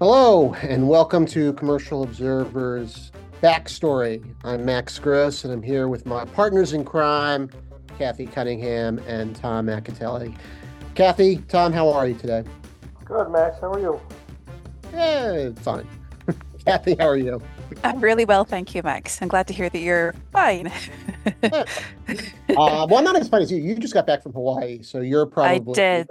Hello, and welcome to Commercial Observer's Backstory. I'm Max Gross, and I'm here with my partners in crime, Cathy Cunningham and Tom Acitelli. Cathy, Tom, how are you today? Good, Max. How are you? Yeah, fine. Cathy, how are you? I'm really well, thank you, Max. I'm glad to hear that you're fine. uh, well, I'm not as fine as you. You just got back from Hawaii, so you're probably I did.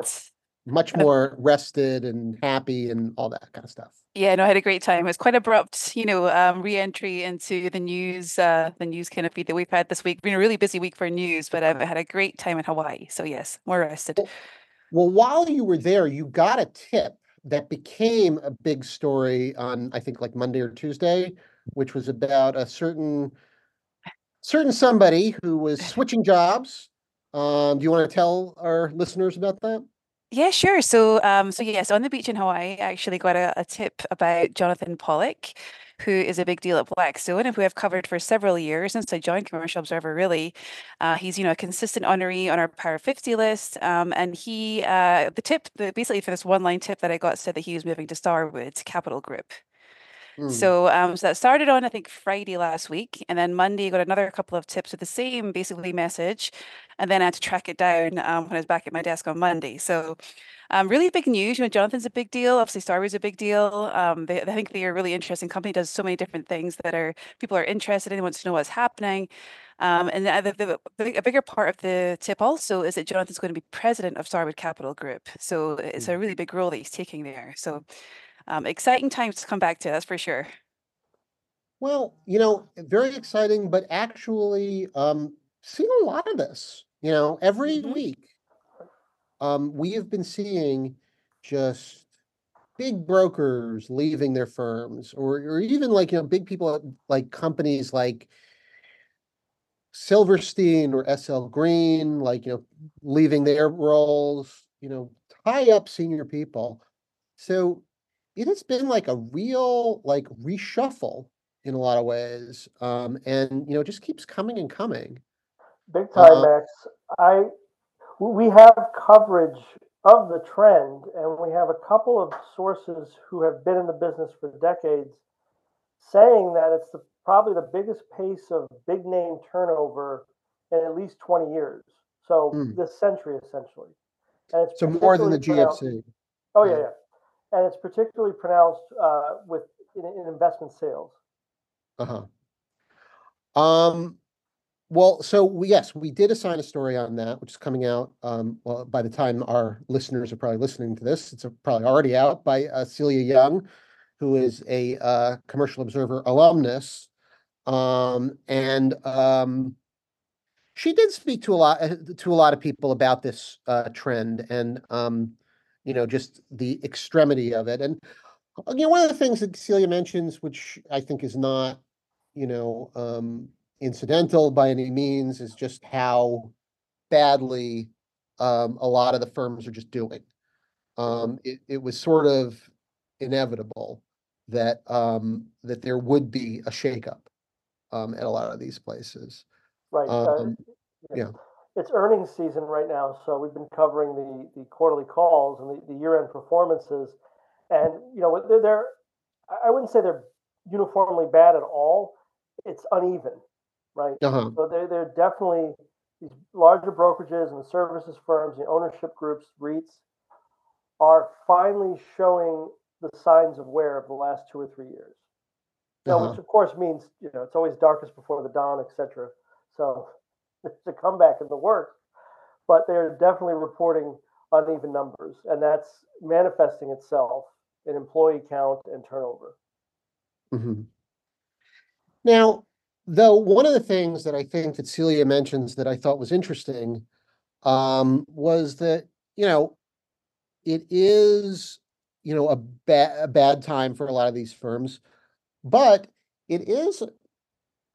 Much more rested and happy and all that kind of stuff. Yeah, no, I had a great time. It was quite abrupt, you know, um, re-entry into the news, uh, the news kind of feed that we've had this week. Been a really busy week for news, but I've had a great time in Hawaii. So yes, more rested. Well, well, while you were there, you got a tip that became a big story on, I think, like Monday or Tuesday, which was about a certain certain somebody who was switching jobs. Um, do you want to tell our listeners about that? Yeah, sure. So, um, so yes, on the beach in Hawaii, I actually got a, a tip about Jonathan Pollack, who is a big deal at Blackstone and who I've covered for several years since I joined Commercial Observer. Really, uh, he's you know a consistent honoree on our Power 50 list, um, and he uh, the tip, basically for this one line tip that I got said that he was moving to Starwood Capital Group. Mm. So, um, so that started on I think Friday last week, and then Monday got another couple of tips with the same basically message, and then I had to track it down um, when I was back at my desk on Monday. So, um, really big news. You know, Jonathan's a big deal. Obviously, Starwood's a big deal. Um, they, I think they're a really interesting company. Does so many different things that are people are interested in. Wants to know what's happening. Um, and the, the, the, a bigger part of the tip also is that Jonathan's going to be president of Starwood Capital Group. So it's Mm. a really big role that he's taking there. So um, exciting times to come back to, that's for sure. Well, you know, very exciting, but actually, um, seen a lot of this. You know, every Mhm. week, um, we have been seeing just big brokers leaving their firms, or or even like you know, big people at like companies like Silverstein or SL Green, like you know, leaving their roles. You know, high up senior people. So it has been like a real like reshuffle in a lot of ways. Um, and you know, it just keeps coming and coming. Big time, Uh, Max. I we have coverage of the trend, and we have a couple of sources who have been in the business for decades saying that it's the, probably the biggest pace of big name turnover in at least 20 years. So Hmm. this century, essentially. And it's So more than the GFC. Oh yeah, Yeah. And it's particularly pronounced uh, with in, in investment sales. Uh-huh. Um, well, so we, yes, we did assign a story on that, which is coming out. Um, well, by the time our listeners are probably listening to this, it's uh, probably already out by uh, Celia Young, who is a uh, Commercial Observer alumnus. Um, and um, she did speak to a lot uh, to a lot of people about this uh, trend and um, you know just the extremity of it. And you know, one of the things that Celia mentions, which I think is not you know um, incidental by any means, is just how badly um, a lot of the firms are just doing. Um, it, it was sort of inevitable that um, that there would be a shakeup um, at a lot of these places. Right. uh, Um, yeah. It's earnings season right now, so we've been covering the, the quarterly calls and the, the year-end performances. And, you know, they're, they're, I wouldn't say they're uniformly bad at all. It's uneven, right? Uh-huh. So they're, they're definitely these larger brokerages and the services firms, the ownership groups, REITs, are finally showing the signs of wear of the last two or three years. Know, Uh-huh. which of course means you know it's always darkest before the dawn, etc. So it's a comeback in the works, but they're definitely reporting uneven numbers, and that's manifesting itself in employee count and turnover. Mhm. Now, though, one of the things that I think that Celia mentions that I thought was interesting um, was that, you know, it is, you know, a bad a bad time for a lot of these firms, but it is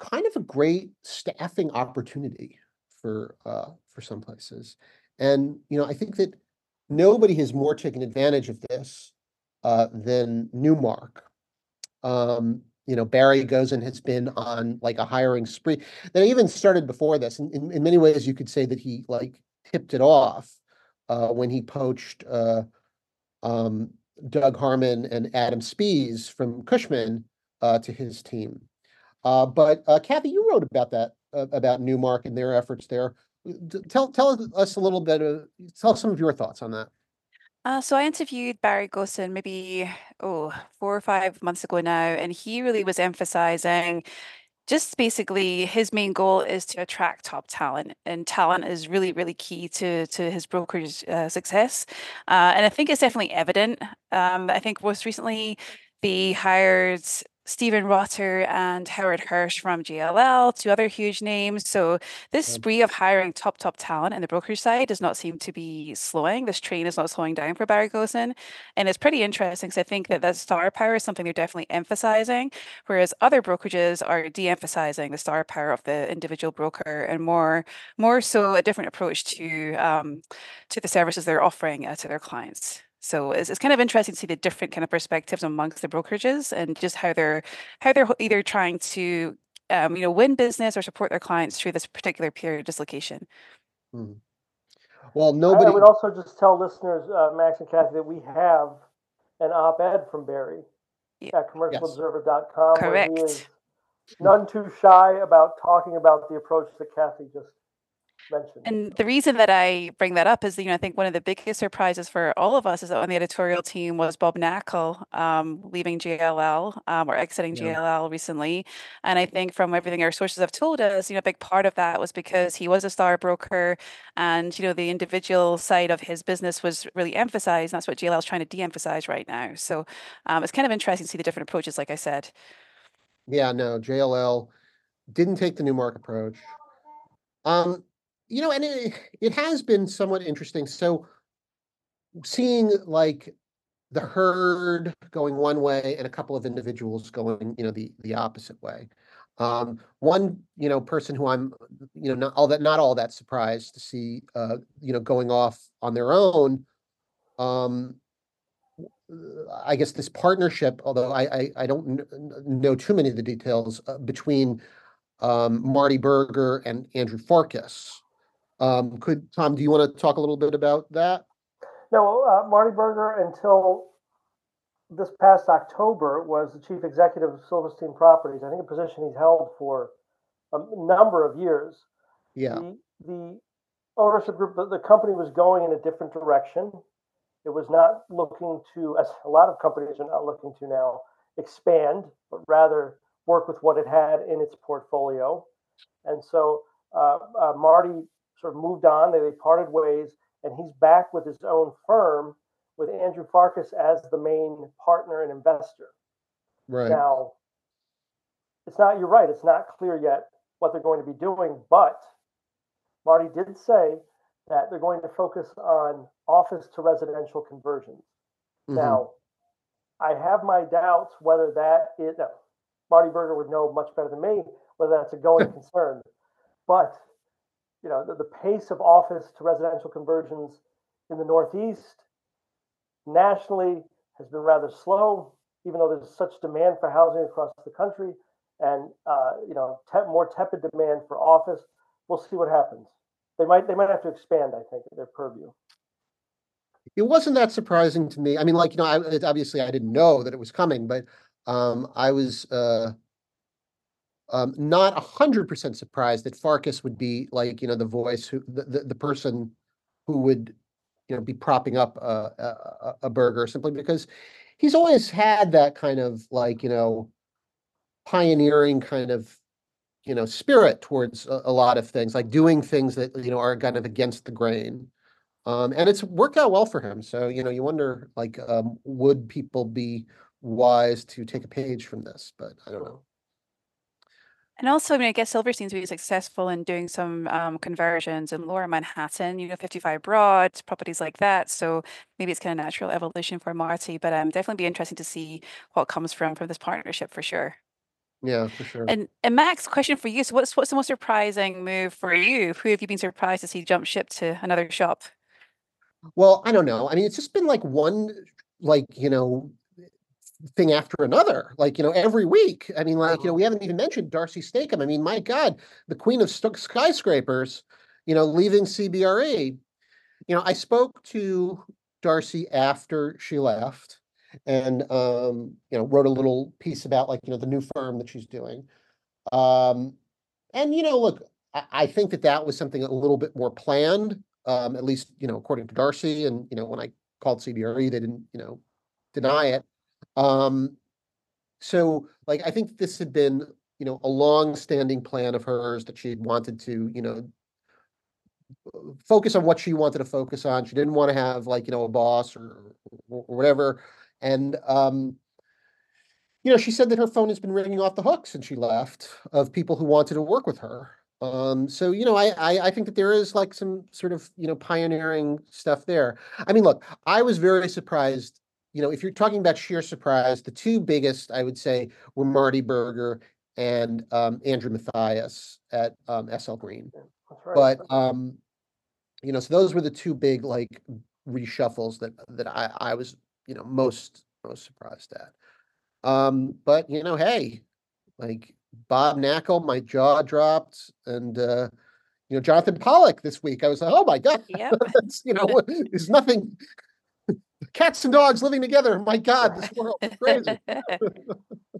kind of a great staffing opportunity for uh, for some places. And, you know, I think that nobody has more taken advantage of this uh, than Newmark. Um, you know, Barry Gosin has been on like a hiring spree that even started before this. And in, in many ways, you could say that he like tipped it off uh, when he poached uh, um, Doug Harmon and Adam Spies from Cushman uh, to his team. Uh, but uh, Cathy, you wrote about that uh, about Newmark and their efforts there. Tell tell us a little bit of tell some of your thoughts on that. Uh, so I interviewed Barry Gosin maybe oh four or five months ago now, and he really was emphasizing just basically his main goal is to attract top talent and talent is really really key to to his brokerage uh, success uh, and i think it's definitely evident um, i think most recently they hired Stephen Rotter and Howard Hirsch from JLL, two other huge names. So this spree of hiring top, top talent in the brokerage side does not seem to be slowing. This train is not slowing down for Barry Gosin. And it's pretty interesting because I think that the star power is something they're definitely emphasizing, whereas other brokerages are de-emphasizing the star power of the individual broker and more more so a different approach to um, to the services they're offering uh, to their clients. So it's, it's kind of interesting to see the different kind of perspectives amongst the brokerages and just how they're how they're either trying to um, you know win business or support their clients through this particular period of dislocation. Hmm. Well, nobody. I would also just tell listeners, uh, Max and Cathy, that we have an op-ed from Barry Yeah. at commercialobserver.com where he Correct. is none too shy about talking about the approach that Cathy just mentioned. And the reason that I bring that up is, you know, I think one of the biggest surprises for all of us is that on the editorial team was Bob Knakal um, leaving JLL um, or exiting Yeah. JLL recently. And I think from everything our sources have told us, you know, a big part of that was because he was a star broker and, you know, the individual side of his business was really emphasized. And that's what JLL is trying to de-emphasize right now. So um, it's kind of interesting to see the different approaches, like I said. Yeah, no, JLL didn't take the new Newmark approach. Um, you know, and it, it has been somewhat interesting. So seeing like the herd going one way and a couple of individuals going, you know, the the opposite way. Um, one, you know, person who I'm, you know, not all that not all that surprised to see, uh, you know, going off on their own. Um, I guess this partnership, although I I, I don't kn- kn- know too many of the details uh, between um, Marty Burger and Andrew Farkas. Um, could Tom, do you want to talk a little bit about that? No, uh, Marty Burger, until this past October, was the chief executive of Silverstein Properties. I think a position he's held for a number of years. Yeah, The, the ownership group, the, the company was going in a different direction. It was not looking to, as a lot of companies are not looking to now, expand, but rather work with what it had in its portfolio. And so uh, uh, Marty sort of moved on. They, they parted ways, and he's back with his own firm with Andrew Farkas as the main partner and investor. right. Now, it's not, you're right, it's not clear yet what they're going to be doing, but Marty did say that they're going to focus on office to residential conversions. Mhm. Now, I have my doubts whether that is, no, Marty Burger would know much better than me whether that's a going concern. But, you know, the, the pace of office to residential conversions in the Northeast nationally has been rather slow, even though there's such demand for housing across the country and, uh, you know, te- more tepid demand for office. We'll see what happens. They might, they might have to expand, I think, their purview. It wasn't that surprising to me. I mean, like, you know, I, obviously I didn't know that it was coming, but um, I was uh, um, not a hundred percent surprised that Farkas would be like, you know, the voice who, the, the, the person who would, you know, be propping up a, a, a- a Burger simply because he's always had that kind of like, you know, pioneering kind of, you know, spirit towards a, a lot of things, like doing things that, you know, are kind of against the grain. Um, and it's worked out well for him. So, you know, you wonder like, um, would people be wise to take a page from this? But I don't know. And also, I mean, I guess Silverstein's been successful in doing some um, conversions in lower Manhattan, you know, 55 Broad, properties like that. So maybe it's kind of natural evolution for Marty, but um, definitely be interesting to see what comes from from this partnership for sure. Yeah, for sure. And, and Max, question for you. So what's what's the most surprising move for you? Who have you been surprised to see jump ship to another shop? Well, I don't know. I mean, it's just been like one, like, you know, thing after another, like, you know, every week. I mean, like, you know, we haven't even mentioned Darcy Stacom. I mean, my God, the queen of st- skyscrapers, you know, leaving CBRE. You know, I spoke to Darcy after she left. and, um, you know, wrote a little piece about like, you know, the new firm that she's doing. Um, and you know, look, I, I think that that was something a little bit more planned, um, at least, you know, according to Darcy, and, you know, when I called CBRE, they didn't, you know, deny it. Um, so like, I think this had been, you know, a long-standing plan of hers that she had wanted to, you know, focus on what she wanted to focus on. She didn't want to have like, you know, a boss or, or whatever. And, um, you know, she said that her phone has been ringing off the hook since she left of people who wanted to work with her. Um, so, you know, I, I, I think that there is like some sort of, you know, pioneering stuff there. I mean, look, I was very surprised. You know, if you're talking about sheer surprise, the two biggest, I would say, were Marty Burger and um, Andrew Mathias at um, SL Green. That's right. But um, you know, so those were the two big like reshuffles that that I I was you know most most surprised at. Um, but you know, hey, like Bob Knakal, my jaw dropped, and uh, you know Jonathan Pollack this week. I was like, oh my god, Yep. you know, there's nothing. Cats and dogs living together. My God, this world is crazy.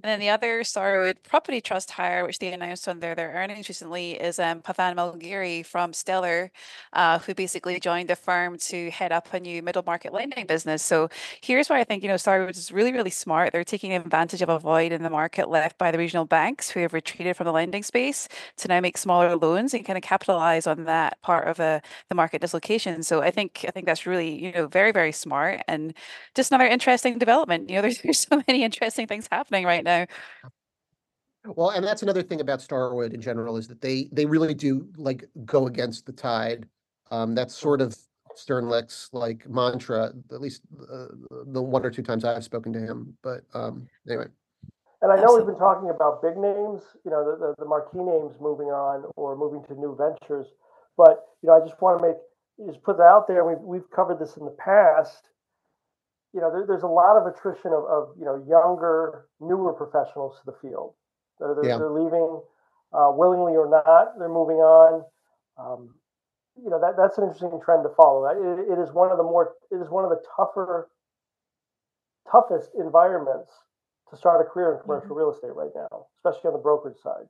And then the other Starwood Property Trust hire, which they announced on their, their earnings recently, is um, Pavan Malgiri from Stellar, uh, who basically joined the firm to head up a new middle market lending business. So here's why I think, you know, Starwood is really, really smart. They're taking advantage of a void in the market left by the regional banks who have retreated from the lending space to now make smaller loans and kind of capitalize on that part of uh, the market dislocation. So I think I think that's really, you know, very, very smart and just another interesting development. You know, there's, there's so many interesting things happening right now. Well, and that's another thing about Starwood in general is that they they really do like go against the tide. Um, that's sort of Sternlicht's like mantra, at least uh, the one or two times I've spoken to him. But um, anyway, And I know we've been talking about big names, you know, the, the, the marquee names moving on or moving to new ventures. But, you know, I just want to make, just put that out there. We've, we've covered this in the past. You know, there, there's a lot of attrition of, of, you know, younger, newer professionals to the field. They're, they're, Yeah. they're leaving uh, willingly or not, they're moving on. Um, you know, that, that's an interesting trend to follow. It, it is one of the more, it is one of the tougher, toughest environments to start a career in commercial real estate right now, especially on the brokerage side.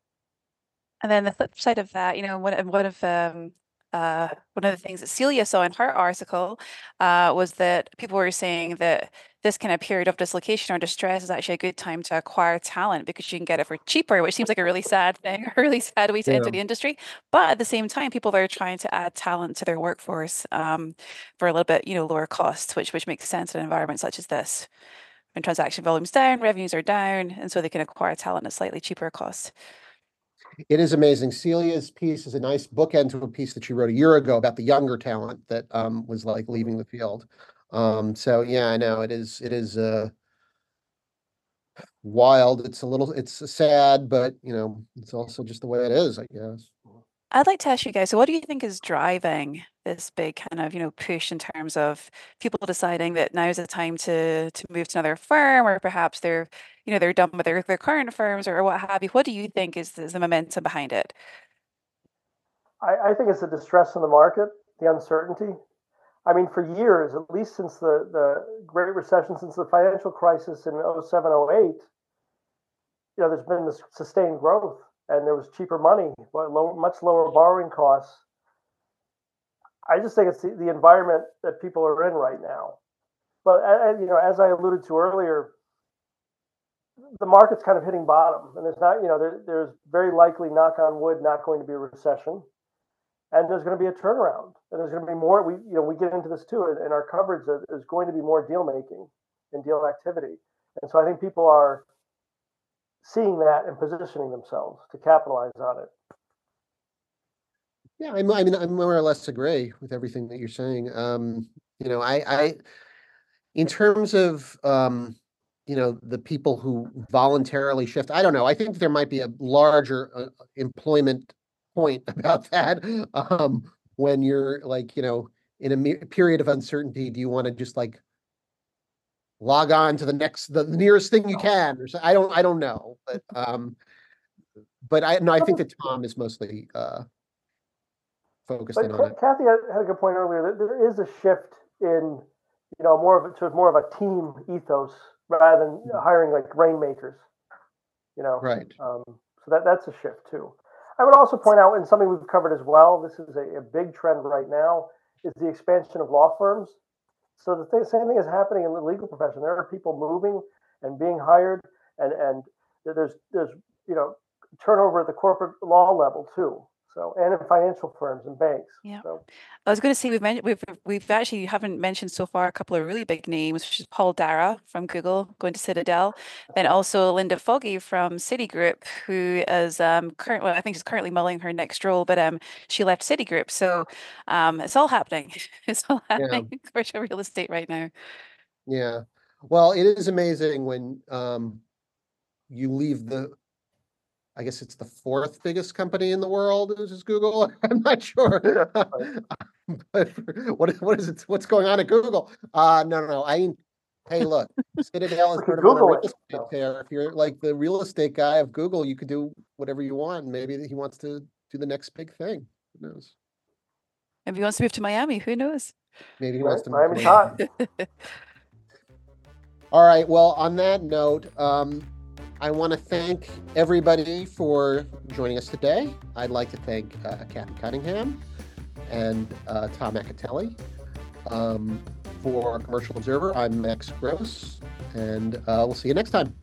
And then the flip side of that, you know, one of one of um uh one of the things that Celia saw in her article uh was that people were saying that this kind of period of dislocation or distress is actually a good time to acquire talent because you can get it for cheaper, which seems like a really sad thing, a really sad way to enter the industry. But at the same time, people are trying to add talent to their workforce um for a little bit, you know, lower costs, which which makes sense in an environment such as this. When transaction volume's down, revenues are down, and so they can acquire talent at slightly cheaper cost. It is amazing. Celia's piece is a nice bookend to a piece that she wrote a year ago about the younger talent that um, was like leaving the field. Um, so yeah, I know it is. It is uh, wild. It's a little. It's sad, but you know, it's also just the way it is. I guess. I'd like to ask you guys, so what do you think is driving this big kind of, you know, push in terms of people deciding that now is the time to to move to another firm or perhaps they're, you know, they're done with their, their current firms or what have you? What do you think is, is the momentum behind it? I, I think it's the distress in the market, the uncertainty. I mean, for years, at least since the, the Great Recession, since the financial crisis in 07, 08, you know, there's been this sustained growth and there was cheaper money, much lower borrowing costs. I just think it's the, the environment that people are in right now. But, you know, as I alluded to earlier, the market's kind of hitting bottom and there's not, you know, there, there's very likely, knock on wood, not going to be a recession and there's going to be a turnaround and there's going to be more we you know we get into this too in our coverage there's going to be more deal making and deal activity and so i think people are seeing that and positioning themselves to capitalize on it Yeah, I, mo- I mean, I more or less agree with everything that you're saying. Um, you know, I, I, in terms of, um, you know, the people who voluntarily shift, I don't know. I think there might be a larger uh, employment point about that. Um, when you're like, you know, in a period of uncertainty, do you want to just like log on to the next, the nearest thing you can? Or so, I don't, I don't know, but, um, but I, no, I think that Tom is mostly, uh, focused but in on Ca- it. cathy had, had a good point earlier that there is a shift in you know, more of a, to more of a team ethos rather than hiring like rainmakers. You know, Right. um, so that that's a shift too. I would also point out, and something we've covered as well. This is a, a big trend right now is the expansion of law firms. So the thing, same thing is happening in the legal profession. There are people moving and being hired, and and there's there's you know turnover at the corporate law level too. So and in financial firms and banks. Yeah. So I was going to say we've mentioned we've we've actually haven't mentioned so far a couple of really big names, which is Paul Dara from Google going to Citadel, then also Linda Foggy from Citigroup, who is um current well, I think she's currently mulling her next role, but um she left Citigroup, so um it's all happening. It's all happening in commercial real estate right now. Yeah. Well, it is amazing when um you leave the I guess it's the fourth biggest company in the world, which is Google. I'm not sure. But what what is it? What's going on at Google? Uh no, no, no. I mean, hey, look, Citadel is at sort of on a Google real estate no. If you're like the real estate guy of Google, you could do whatever you want. Maybe he wants to do the next big thing. Who knows? If he wants to move to Miami, who knows? Maybe he right, wants to. move to Miami. hot. All right. Well, on that note, um, I want to thank everybody for joining us today. I'd like to thank uh, Cathy Cunningham and uh, Tom Acitelli. Um, for Commercial Observer, I'm Max Gross, and uh, we'll see you next time.